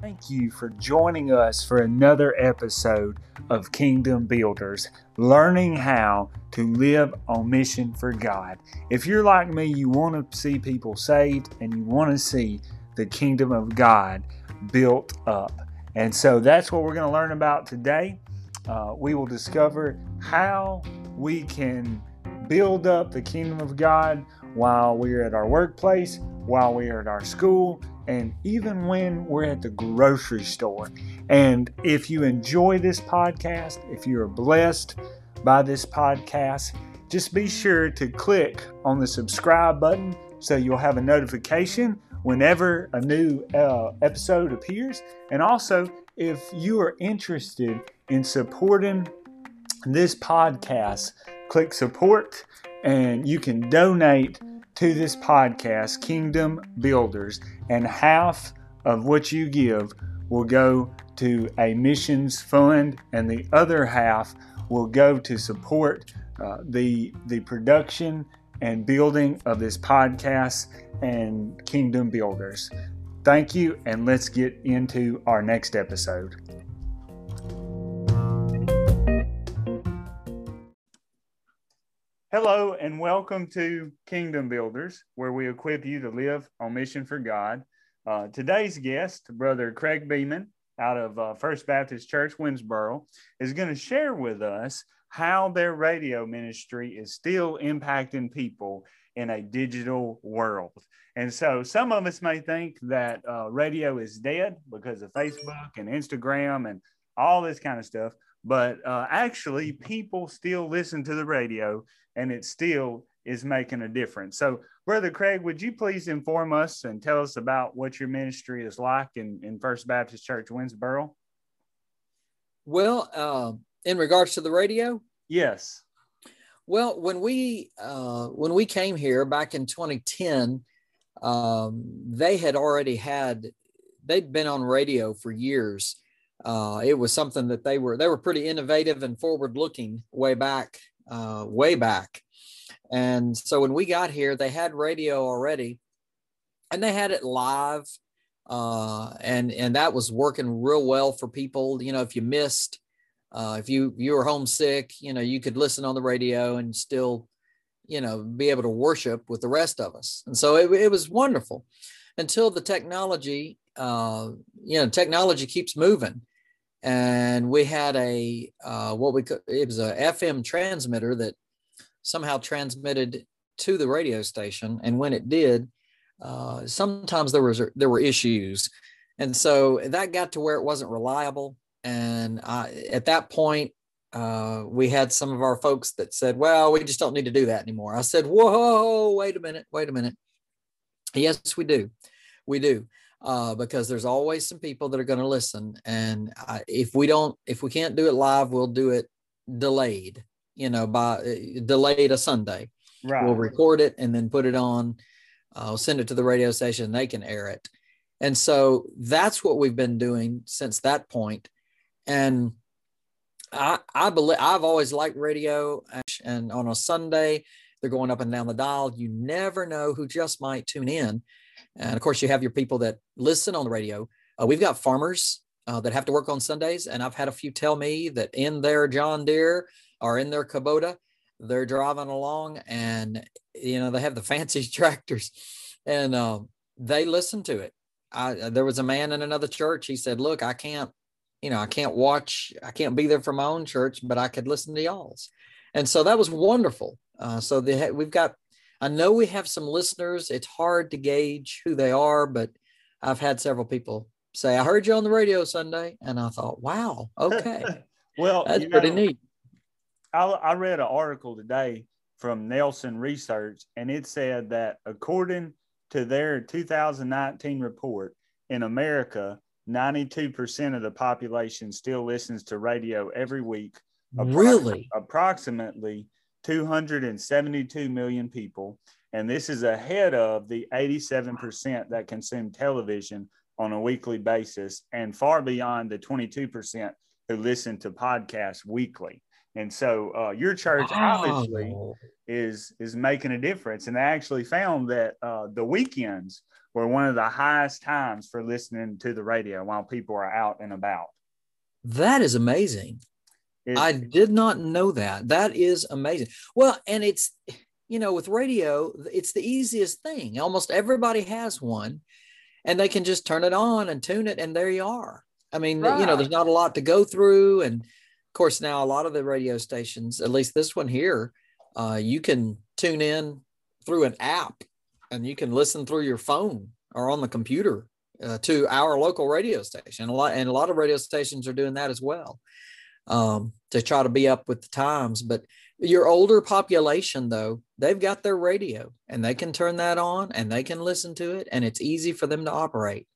Thank you for joining us for another episode of Kingdom Builders, learning how to live on mission for God. If you're like me, you want to see people saved and you want to see the kingdom of God built up. And so that's what we're going to learn about today. Uh, we will discover how we can build up the kingdom of God while we're at our workplace, while we're at our school, and even when we're at the grocery store. And if you enjoy this podcast, if you are blessed by this podcast, just be sure to click on the subscribe button so you'll have a notification whenever a new uh, episode appears. And also, if you are interested in supporting this podcast, click support and you can donate to this podcast, Kingdom Builders, and half of what you give will go to a missions fund, and the other half will go to support uh, the the production and building of this podcast and Kingdom Builders. Thank you, and let's get into our next episode. Hello, and welcome to Kingdom Builders, where we equip you to live on mission for God. Uh, today's guest, Brother Craig Beeman, out of uh, First Baptist Church, Winnsboro, is going to share with us how their radio ministry is still impacting people in a digital world. And so some of us may think that uh, radio is dead because of Facebook and Instagram and all this kind of stuff but uh, actually people still listen to the radio and it still is making a difference. So brother craig would you please inform us and tell us about what your ministry is like in, in first baptist church winnsboro well uh, in regards to the radio? Yes. Well when we uh, when we came here back in 2010 um, they had already had they'd been on radio for years. Uh, it was something that they were they were pretty innovative and forward looking way back uh, way back. And so when we got here they had radio already and they had it live uh, and and that was working real well for people. You know if you missed uh, if you you were homesick you know you could listen on the radio and still you know be able to worship with the rest of us. And so it, it was wonderful. Until the technology uh, you know technology keeps moving and we had a uh, what we could it was a FM transmitter that somehow transmitted to the radio station, and when it did, uh, sometimes there was there were issues, and so that got to where it wasn't reliable. And I, at that point, uh, we had some of our folks that said, "Well, we just don't need to do that anymore." I said, "Whoa, wait a minute, wait a minute." Yes, we do, we do uh, because there's always some people that are going to listen. And I, if we don't, if we can't do it live, we'll do it delayed, you know, by uh, delayed a Sunday. Right. We'll record it and then put it on. I'll uh, send it to the radio station. They can air it. And so that's what we've been doing since that point. And I, I believe I've always liked radio. And on a Sunday, they're going up and down the dial. You never know who just might tune in. And of course, you have your people that listen on the radio. Uh, we've got farmers uh, that have to work on Sundays, and I've had a few tell me that in their John Deere or in their Kubota, they're driving along, and you know they have the fancy tractors, and uh, they listen to it. I, there was a man in another church. He said, "Look, I can't, you know, I can't watch, I can't be there for my own church, but I could listen to y'all's." And so that was wonderful. Uh, so the, we've got I know we have some listeners. It's hard to gauge who they are, but I've had several people say, I heard you on the radio Sunday. And I thought, wow, okay. well, that's pretty know, neat. I, I read an article today from Nielsen Research, and it said that according to their 2019 report, in America, 92% of the population still listens to radio every week. Really? Approximately 272 million people. And this is ahead of the 87% that consume television on a weekly basis and far beyond the 22% who listen to podcasts weekly. And so uh, your church obviously is is making a difference. And they actually found that uh, the weekends were one of the highest times for listening to the radio while people are out and about. That is amazing. It, I did not know that. That is amazing. Well, and it's, you know, with radio, it's the easiest thing. Almost everybody has one and they can just turn it on and tune it, and there you are. I mean, right. you know, there's not a lot to go through. And of course, now a lot of the radio stations, at least this one here, uh, you can tune in through an app and you can listen through your phone or on the computer uh, to our local radio station. A lot, and a lot of radio stations are doing that as well um, to try to be up with the times. But your older population, though, they've got their radio and they can turn that on and they can listen to it, and it's easy for them to operate.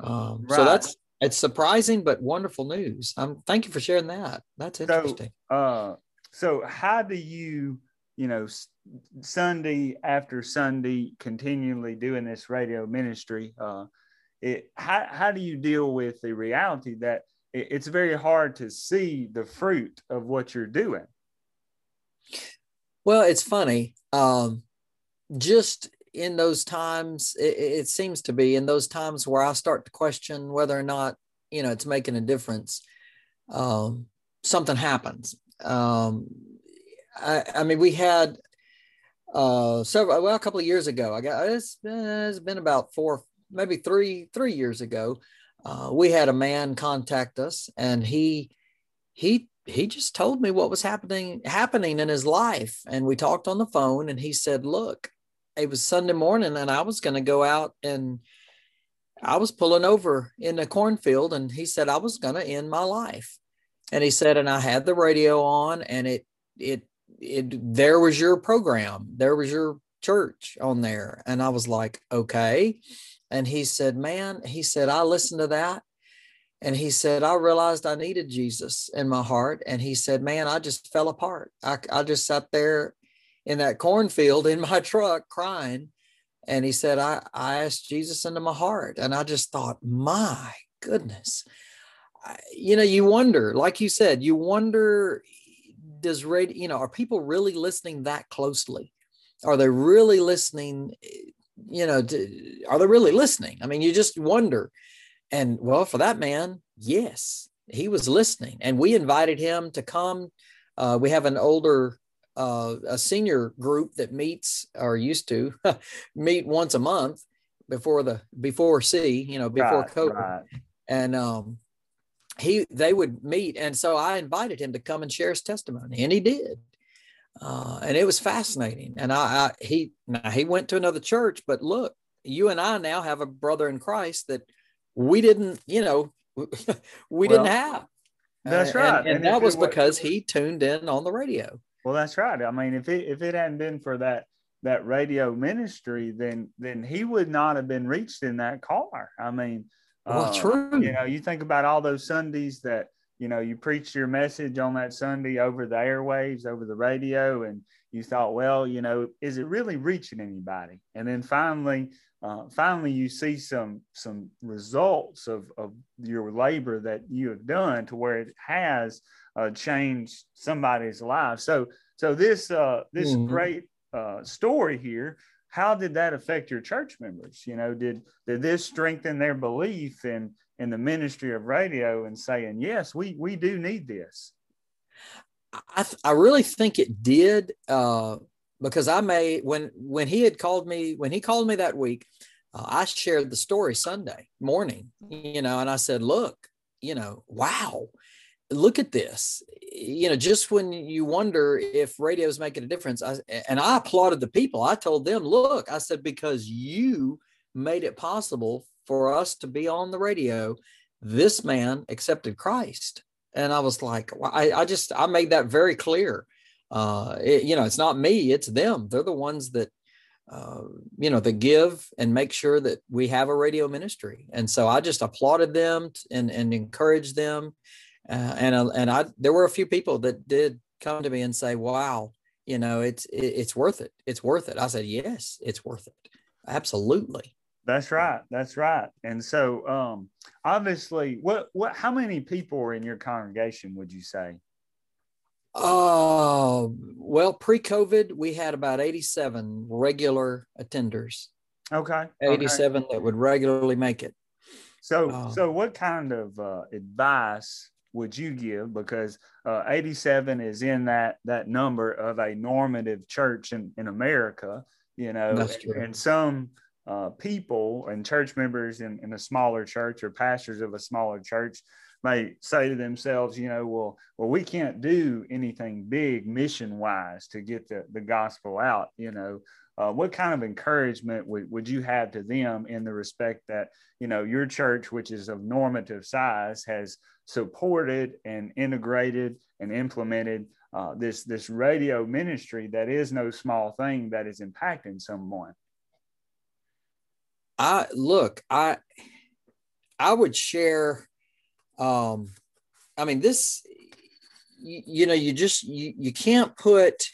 Um, right. So that's it's surprising but wonderful news. Um, thank you for sharing that. That's interesting. So, uh, so how do you, you know, Sunday after Sunday, continually doing this radio ministry? Uh, it how how do you deal with the reality that it's very hard to see the fruit of what you're doing? Well, it's funny. Um, just in those times, it, it, seems to be in those times where I start to question whether or not you know it's making a difference. Um, something happens. Um, I, I, mean, we had uh, several well a couple of years ago. I got it's, it's been about four, maybe three three years ago. Uh, we had a man contact us, and he he he just told me what was happening happening in his life. And we talked on the phone and he said look it was sunday morning and i was going to go out and i was pulling over in a cornfield and he said i was going to end my life. And he said and i had the radio on and it it it there was your program. There was your church on there. And i was like okay and he said man he said i listened to that and he said, I realized I needed Jesus in my heart. And he said, Man, I just fell apart. I, I just sat there in that cornfield in my truck crying. And he said, I, I asked Jesus into my heart. And I just thought, My goodness. You know, you wonder, like you said, you wonder, does radio, you know, are people really listening that closely? Are they really listening? Eh, You know, to, are they really listening? I mean, you just wonder and well, for that man, yes, he was listening. And we invited him to come. Uh, we have an older, uh, a senior group that meets or used to meet once a month before the before C, you know, before right, COVID. Right. And um, he they would meet. And so I invited him to come and share his testimony, and he did. Uh, and it was fascinating. And I, I he now he went to another church, but look, you and I now have a brother in Christ that we didn't, you know, we well, didn't have. That's right. And, and, and that was because he tuned in on the radio. Well, that's right. I mean, if it if it hadn't been for that that radio ministry, then then he would not have been reached in that car. I mean, well, uh, true. You know, you think about all those Sundays that you know you preached your message on that Sunday over the airwaves, over the radio, and you thought, well, you know, is it really reaching anybody? And then finally, uh, finally you see some some results of, of your labor that you have done to where it has uh, changed somebody's life so so this uh, this mm-hmm. great uh, story here how did that affect your church members you know did did this strengthen their belief in in the ministry of radio and saying yes we we do need this i, th- I really think it did uh, because I may when when he had called me when he called me that week, uh, I shared the story Sunday morning, you know, and I said, "Look, you know, wow, look at this." You know, just when you wonder if radio is making a difference, I, and I applauded the people. I told them, "Look," I said, "because you made it possible for us to be on the radio. This man accepted Christ." And I was like, I, I just I made that very clear uh, it, you know, it's not me, it's them. They're the ones that, uh, you know, that give and make sure that we have a radio ministry. And so I just applauded them and, and encouraged them. Uh, and, uh, and I, there were a few people that did come to me and say, wow, you know, it's, it, it's worth it. It's worth it. I said, yes, it's worth it. Absolutely. That's right. That's right. And so, um, obviously, what, what, how many people are in your congregation, would you say? Oh, well, pre COVID, we had about 87 regular attenders. Okay. 87 okay. that would regularly make it. So, um, so what kind of uh, advice would you give? Because uh, 87 is in that that number of a normative church in, in America, you know, and some uh, people and church members in, in a smaller church or pastors of a smaller church may say to themselves, you know, well, well, we can't do anything big mission wise to get the, the gospel out, you know. Uh, what kind of encouragement would, would you have to them in the respect that, you know, your church, which is of normative size, has supported and integrated and implemented uh, this, this radio ministry that is no small thing that is impacting someone? I look, I I would share um I mean this you, you know you just you, you can't put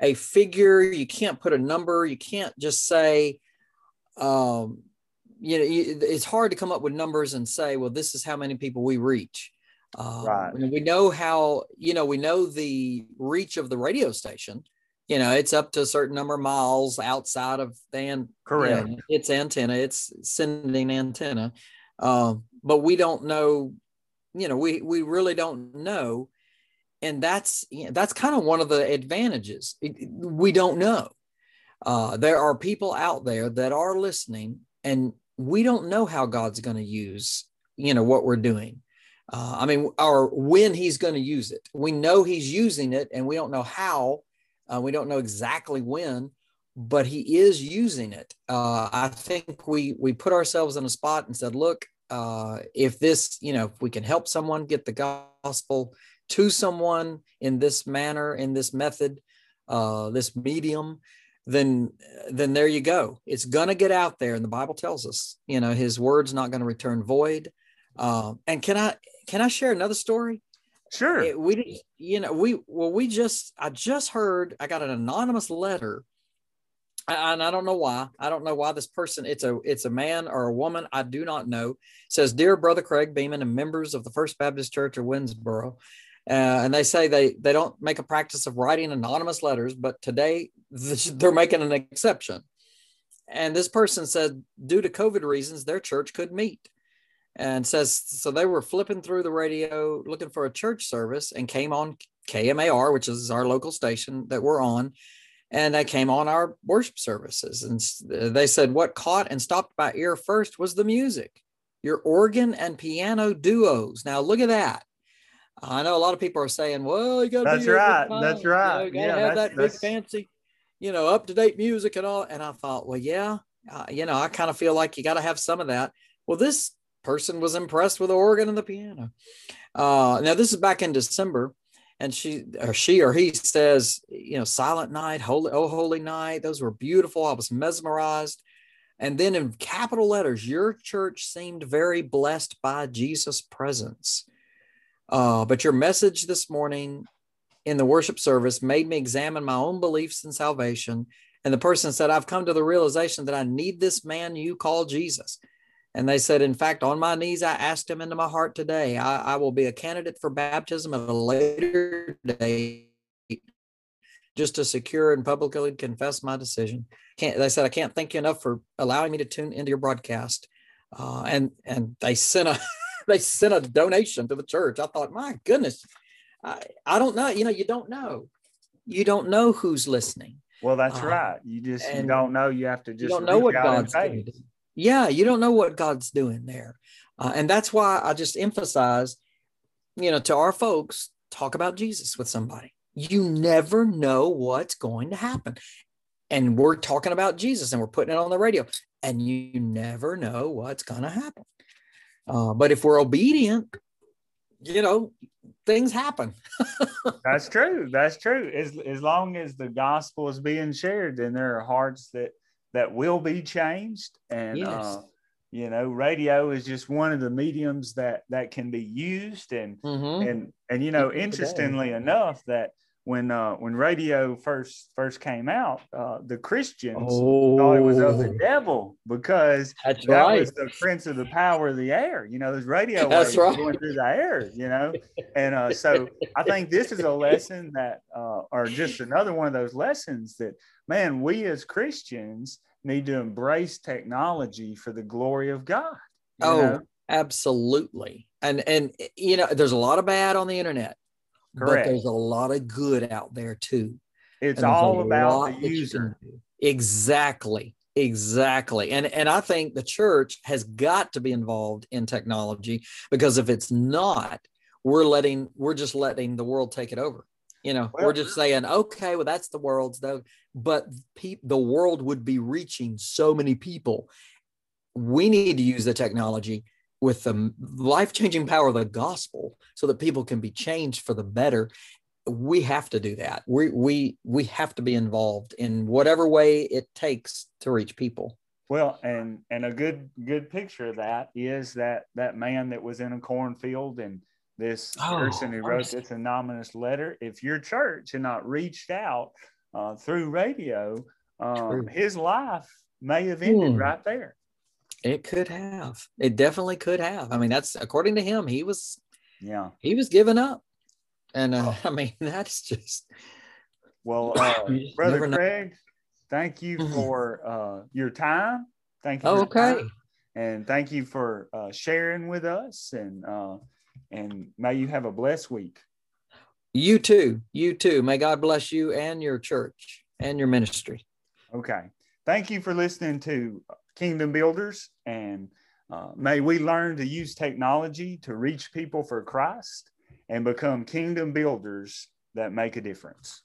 a figure, you can't put a number, you can't just say um you know it's hard to come up with numbers and say well this is how many people we reach um, right. we know how you know we know the reach of the radio station you know, it's up to a certain number of miles outside of the correct you know, its antenna, it's sending antenna. Um, but we don't know, you know, we we really don't know. And that's you know, that's kind of one of the advantages. We don't know. Uh, there are people out there that are listening, and we don't know how God's going to use, you know, what we're doing. Uh, I mean, or when He's going to use it. We know He's using it, and we don't know how uh, we don't know exactly when, but he is using it. Uh, I think we we put ourselves in a spot and said, look, uh, if this, you know, if we can help someone get the gospel to someone in this manner, in this method, uh, this medium, then then there you go. It's gonna get out there, and the Bible tells us, you know, His word's not to return void. Uh, and can I can I share another story? Sure. It, we, you know, we, well, we just, I just heard, I got an anonymous letter and I don't know why. I don't know why this person. It's a it's a man or a woman. I do not know. It says, "Dear Brother Craig Beeman and members of the First Baptist Church of Winnsboro," uh, and they say they they don't make a practice of writing anonymous letters, but today they're making an exception. And this person said, due to COVID reasons, their church could meet and says so they were flipping through the radio looking for a church service and came on KMAR, which is our local station that we're on, and they came on our worship services. And they said what caught and stopped my ear first was the music, your organ and piano duos. Now look at that. I know a lot of people are saying, "Well, you got to that's right, that's right, you, know, you got to yeah, have that big fancy, you know, up to date music and all." And I thought, well, yeah, uh, you know, I kind of feel like you got to have some of that. Well, this person was impressed with the organ and the piano. Uh, now this is back in December, and she or she or he says, you know, Silent Night, Holy Oh Holy Night, those were beautiful. I was mesmerized. And then in capital letters, your church seemed very blessed by Jesus' presence. Uh, but your message this morning in the worship service made me examine my own beliefs in salvation. And the person said, I've come to the realization that I need this man you call Jesus. And they said, in fact, on my knees, I asked him into my heart today. I, I will be a candidate for baptism at a later date just to secure and publicly confess my decision. Can't, they said, I can't thank you enough for allowing me to tune into your broadcast. Uh, and and they sent a they sent a donation to the church. I thought, my goodness, I, I don't know. You know, you don't know. You don't know who's listening. Well, that's uh, right. You just you don't know. You have to just you don't know what God's doing yeah you don't know what god's doing there. Uh, and that's why i just emphasize you know to our folks talk about jesus with somebody. You never know what's going to happen. And we're talking about jesus and we're putting it on the radio and you never know what's going to happen. Uh, but if we're obedient you know things happen. That's true. That's true. As, as long as the gospel is being shared then there are hearts that that will be changed and yes. uh, you know radio is just one of the mediums that that can be used and mm-hmm. and and you know interestingly enough that when uh, when radio first first came out, uh, the Christians oh. thought it was of the oh. devil because That's that right. was the prince of the power of the air. You know, there's radio That's right. going through the air. You know, and uh, so I think this is a lesson that, uh, or just another one of those lessons that, man, we as Christians need to embrace technology for the glory of God. Oh, know? absolutely. And and you know, there's a lot of bad on the internet, Correct. but there's a lot of good out there too. It's all about the user. Exactly. Exactly. And and I think the church has got to be involved in technology because if it's not, we're letting we're just letting the world take it over. You know, well, we're just saying, okay, well, that's the world's though. But pe- the world would be reaching so many people. We need to use the technology with the life changing power of the gospel so that people can be changed for the better. We have to do that. We, we, we have to be involved in whatever way it takes to reach people. Well, and and a good good picture of that is that that man that was in a cornfield and this oh, person who wrote this anonymous letter. If your church had not reached out uh, through radio, um, his life may have ended hmm. right there. It could have. It definitely could have. I mean, that's according to him. He was, yeah, he was giving up, and uh, oh. I mean, that's just. Well, uh, brother Craig, thank you mm-hmm. for uh, your time. Thank you. Oh, okay. Time. And thank you for uh, sharing with us and uh, and may you have a blessed week. You too. You too. May God bless you and your church and your ministry. Okay. Thank you for listening to Kingdom Builders. And uh, may we learn to use technology to reach people for Christ and become kingdom builders that make a difference.